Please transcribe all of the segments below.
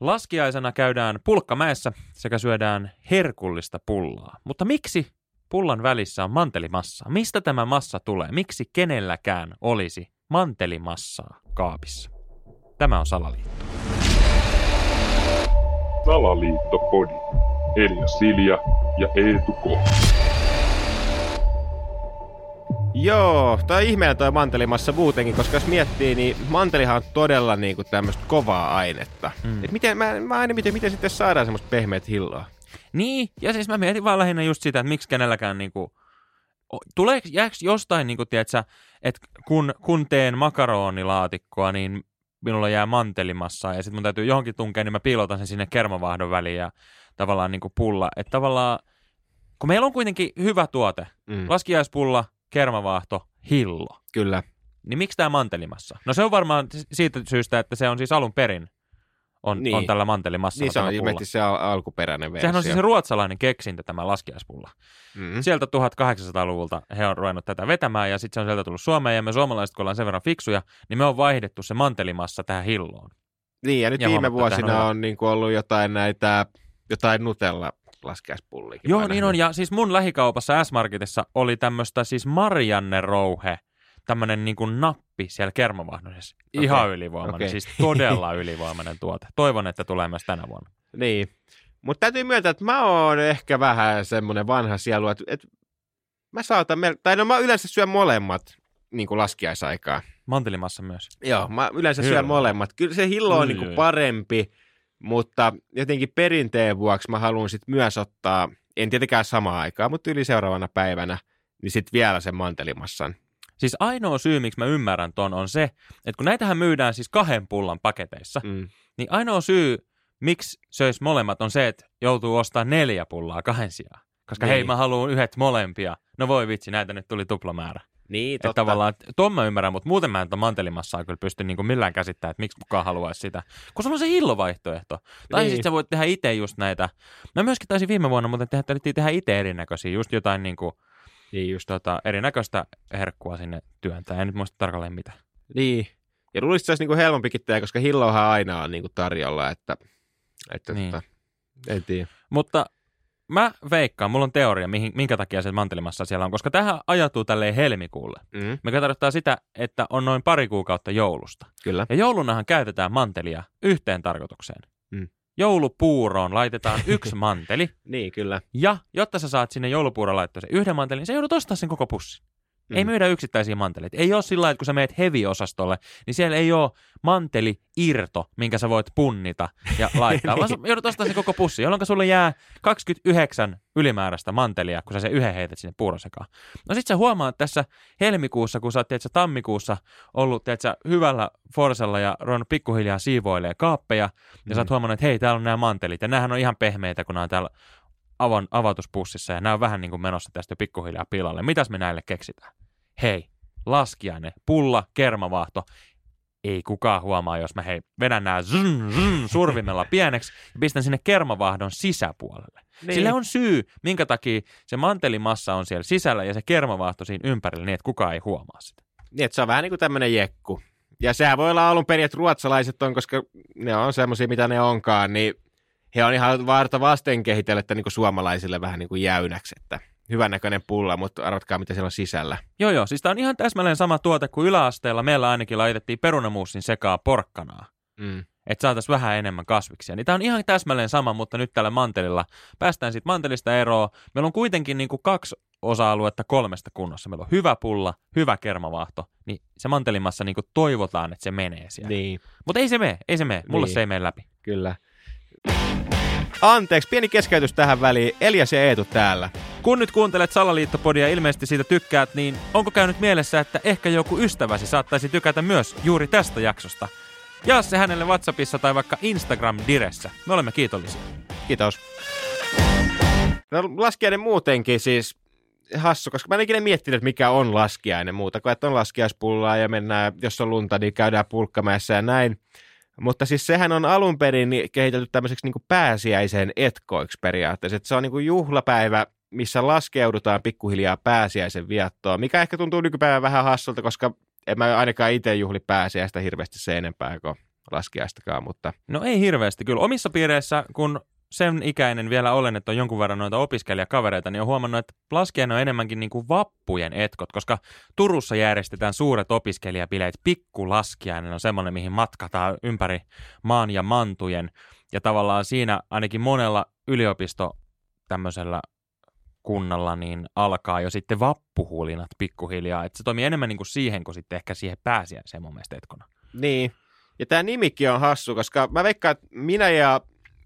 Laskiaisena käydään pulkkamäessä sekä syödään herkullista pullaa. Mutta miksi pullan välissä on mantelimassa? Mistä tämä massa tulee? Miksi kenelläkään olisi mantelimassaa kaapissa? Tämä on Salaliitto. Salaliittopodi. Elia Silja ja Eetu K. Joo, toi ihmeellä toi mantelimassa muutenkin, koska jos miettii, niin mantelihan on todella niinku tämmöistä kovaa ainetta. Mm. Et miten, mä, mä aina mietin, miten sitten saadaan semmoista pehmeät hilloa. Niin, ja siis mä mietin vaan lähinnä just sitä, että miksi kenelläkään niinku, tulee, jääkö jostain, niinku, tiedätkö, että kun, kun teen makaronilaatikkoa, niin minulla jää mantelimassa ja sitten mun täytyy johonkin tunkea, niin mä piilotan sen sinne kermavahdon väliin ja tavallaan niinku pulla. Että tavallaan, kun meillä on kuitenkin hyvä tuote, mm. laskiaispulla, kermavaahto, hillo. Kyllä. Niin miksi tämä mantelimassa? No se on varmaan siitä syystä, että se on siis alun perin on, niin. on tällä mantelimassalla Niin se on ilmeisesti se al- alkuperäinen versio. Sehän on siis se ruotsalainen keksintö tämä laskiaispulla. Mm-hmm. Sieltä 1800-luvulta he on ruvennut tätä vetämään ja sitten se on sieltä tullut Suomeen ja me suomalaiset, kun ollaan sen verran fiksuja, niin me on vaihdettu se mantelimassa tähän hilloon. Niin ja nyt ja viime vuosina on niin kuin ollut jotain näitä, jotain Nutella laskiaispullikin. Joo, niin on. Ja siis mun lähikaupassa S-Marketissa oli tämmöistä siis Marianne Rouhe, tämmöinen niin kuin nappi siellä kermavahdossa. Okay. Ihan ylivoimainen, okay. siis todella ylivoimainen tuote. Toivon, että tulee myös tänä vuonna. Niin, mutta täytyy myöntää, että mä oon ehkä vähän semmoinen vanha sielu, että, että mä saatan, tai no mä yleensä syön molemmat niin kuin laskiaisaikaa. Mantelimassa myös. Joo, mä yleensä Hyvä. syön molemmat. Kyllä se hillo on niin kuin parempi, mutta jotenkin perinteen vuoksi mä haluan sitten myös ottaa, en tietenkään samaa aikaa, mutta yli seuraavana päivänä, niin sitten vielä sen mantelimassan. Siis ainoa syy, miksi mä ymmärrän ton, on se, että kun näitähän myydään siis kahden pullan paketeissa, mm. niin ainoa syy, miksi söis molemmat, on se, että joutuu ostamaan neljä pullaa kahden sijaan. Koska niin. hei, mä haluan yhdet molempia. No voi vitsi, näitä nyt tuli tuplamäärä. Niin, totta. Että tavallaan, tuon mä ymmärrän, mutta muuten mä en mantelimassaa kyllä pysty niin millään käsittämään, että miksi kukaan haluaisi sitä. Kun se on se hillovaihtoehto. Tai niin. sitten sä voit tehdä itse just näitä. Mä myöskin taisin viime vuonna muuten tehdä, tehdä itse erinäköisiä, just jotain niin kuin, niin just tota, erinäköistä herkkua sinne työntää. En nyt muista tarkalleen mitä. Niin. Ja luulisin, että se olisi niin helpompikin tehdä, koska hillohan aina on niin kuin tarjolla, että, että niin. tota, en tiedä. Mutta mä veikkaan, mulla on teoria, mihin, minkä takia se mantelimassa siellä on, koska tähän ajatuu tälleen helmikuulle. Mm. Mikä tarkoittaa sitä, että on noin pari kuukautta joulusta. Kyllä. Ja joulunahan käytetään mantelia yhteen tarkoitukseen. Mm. Joulupuuroon laitetaan yksi manteli. niin, kyllä. Ja jotta sä saat sinne joulupuuroon laittaa sen yhden mantelin, sä joudut ostaa sen koko pussin. Mm. Ei myydä yksittäisiä manteleita. Ei ole sillä että kun sä meet heavy-osastolle, niin siellä ei ole manteli-irto, minkä sä voit punnita ja laittaa, vaan sä joudut ostaa sen koko pussi, jolloin sulle jää 29 ylimääräistä mantelia, kun sä sen yhden heität sinne puurosekaan. No sit sä huomaat tässä helmikuussa, kun sä oot tiedätkö, tammikuussa ollut tiedätkö, hyvällä forsella ja ruvennut pikkuhiljaa siivoilee kaappeja, mm. ja sä oot mm. huomannut, että hei, täällä on nämä mantelit, ja näähän on ihan pehmeitä, kun nämä on täällä avan, avatuspussissa ja nämä on vähän niin kuin menossa tästä pikkuhiljaa pilalle. Mitäs me näille keksitään? Hei, laskiainen, pulla, kermavaahto. Ei kukaan huomaa, jos mä hei, vedän nämä zn, zn, survimella pieneksi ja pistän sinne kermavahdon sisäpuolelle. Niin. Sillä on syy, minkä takia se mantelimassa on siellä sisällä ja se kermavaahto siinä ympärillä niin, että kukaan ei huomaa sitä. Niin, että se on vähän niin kuin tämmöinen jekku. Ja sehän voi olla alun perin, että ruotsalaiset on, koska ne on semmoisia, mitä ne onkaan, niin he on ihan varta vasten kehitellyt niin kuin suomalaisille vähän niin kuin jäynäksi, että hyvännäköinen pulla, mutta arvatkaa, mitä siellä on sisällä. Joo, joo. Siis tämä on ihan täsmälleen sama tuote kuin yläasteella. Meillä ainakin laitettiin perunamuusin sekaa porkkanaa. Mm. Että saataisiin vähän enemmän kasviksia. Niin tämä on ihan täsmälleen sama, mutta nyt tällä mantelilla. Päästään siitä mantelista eroon. Meillä on kuitenkin niin kuin kaksi osa-aluetta kolmesta kunnossa. Meillä on hyvä pulla, hyvä kermavaahto. Niin se mantelimassa niin kuin toivotaan, että se menee siellä. Niin. Mutta ei se mene, ei se mene. Mulle niin. se ei mene läpi. Kyllä. Anteeksi, pieni keskeytys tähän väliin. Elias ja Eetu täällä. Kun nyt kuuntelet Salaliittopodia ja ilmeisesti siitä tykkäät, niin onko käynyt mielessä, että ehkä joku ystäväsi saattaisi tykätä myös juuri tästä jaksosta? Jaa se hänelle WhatsAppissa tai vaikka Instagram-diressä. Me olemme kiitollisia. Kiitos. No laskiainen muutenkin siis hassu, koska mä en ikinä miettinyt, mikä on laskiainen muuta kuin, että on laskiaispullaa ja mennään, jos on lunta, niin käydään pulkkamäessä ja näin. Mutta siis sehän on alun perin kehitelty tämmöiseksi niin pääsiäisen etkoiksi periaatteessa. Että se on niin kuin juhlapäivä, missä laskeudutaan pikkuhiljaa pääsiäisen viattoon, mikä ehkä tuntuu nykypäivän vähän hassulta, koska en mä ainakaan itse juhli pääsiäistä hirveästi se enempää kuin laskiaistakaan, mutta No ei hirveästi kyllä. Omissa piireissä, kun sen ikäinen vielä olen, että on jonkun verran noita opiskelijakavereita, niin on huomannut, että laskiainen on enemmänkin niin kuin vappujen etkot, koska Turussa järjestetään suuret opiskelijabileet. Pikkulaskiainen on semmoinen, mihin matkataan ympäri maan ja mantujen. Ja tavallaan siinä ainakin monella yliopisto tämmöisellä kunnalla niin alkaa jo sitten vappuhulinat pikkuhiljaa. Että se toimii enemmän niin kuin siihen kuin sitten ehkä siihen pääsiäiseen mun mielestä etkona. niin. Ja tämä nimikin on hassu, koska mä veikkaan, että minä ja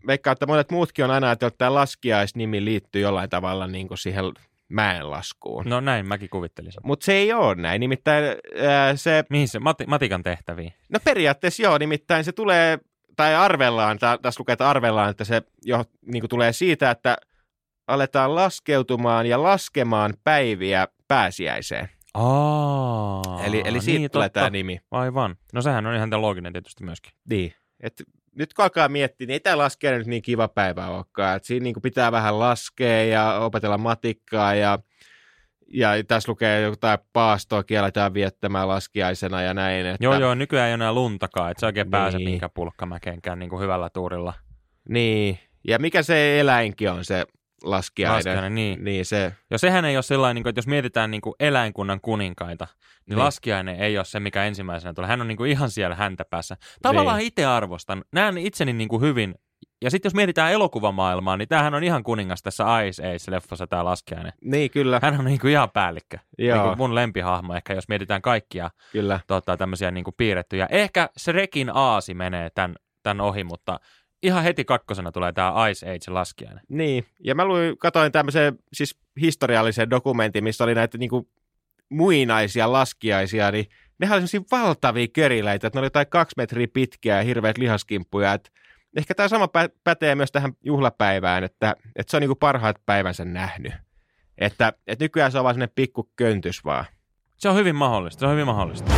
veikkaan, että monet muutkin on aina ajatellut, että tämä laskiaisnimi liittyy jollain tavalla niin kuin siihen mäenlaskuun. No näin mäkin kuvittelisin. Mutta se ei ole näin. Nimittäin ää, se, Mihin se mati- matikan tehtäviin? no periaatteessa joo, nimittäin se tulee, tai arvellaan, tässä lukee, että arvellaan, että se jo niin kuin tulee siitä, että aletaan laskeutumaan ja laskemaan päiviä pääsiäiseen. Aa, eli eli siitä niin, tulee totta. tämä nimi. Aivan. No sehän on ihan tämä looginen tietysti myöskin. Niin. Et nyt kun alkaa miettiä, niin ei tämä laskea nyt niin kiva päivä olekaan. Et siinä niin pitää vähän laskea ja opetella matikkaa ja, ja tässä lukee jotain paastoa kielletään viettämään laskiaisena ja näin. Että, Joo, joo, nykyään ei enää luntakaan, että se oikein pääse Niin. minkään pulkkamäkeenkään niin kuin hyvällä tuurilla. Niin. Ja mikä se eläinkin on se laskiainen? Laskiainen, niin. Niin se, Ja sehän ei ole sellainen, niin että jos mietitään niin kuin eläinkunnan kuninkaita, niin, Niin. laskiainen ei ole se, mikä ensimmäisenä tulee. Hän on niin kuin ihan siellä häntä päässä. Tavallaan Niin. itse arvostan. Näen itseni niin kuin hyvin. Ja sitten jos mietitään elokuvamaailmaa, niin tämähän on ihan kuningas tässä Ice Age-leffassa tämä laskiainen. niin kyllä, Hän on niin ihan päällikkö. Niin joo, kuin mun lempihahmo ehkä, jos mietitään kaikkia kyllä. tota, tämmöisiä niin kuin piirrettyjä. Ehkä se Rekin aasi menee tämän, tämän ohi, mutta ihan heti kakkosena tulee tämä Ice Age laskiainen. Niin, ja mä luin, katoin tämmöisen siis historiallisen dokumentin, missä oli näitä niinku muinaisia laskiaisia, niin nehän oli semmoisia valtavia köriläitä, että ne oli jotain kaksi metriä pitkiä ja hirveät lihaskimppuja, että ehkä tämä sama pä- pätee myös tähän juhlapäivään, että, että se on niinku parhaat päivänsä nähnyt. Että, että nykyään se on vaan semmoinen pikku köntys vaan. Se on hyvin mahdollista, se on hyvin mahdollista.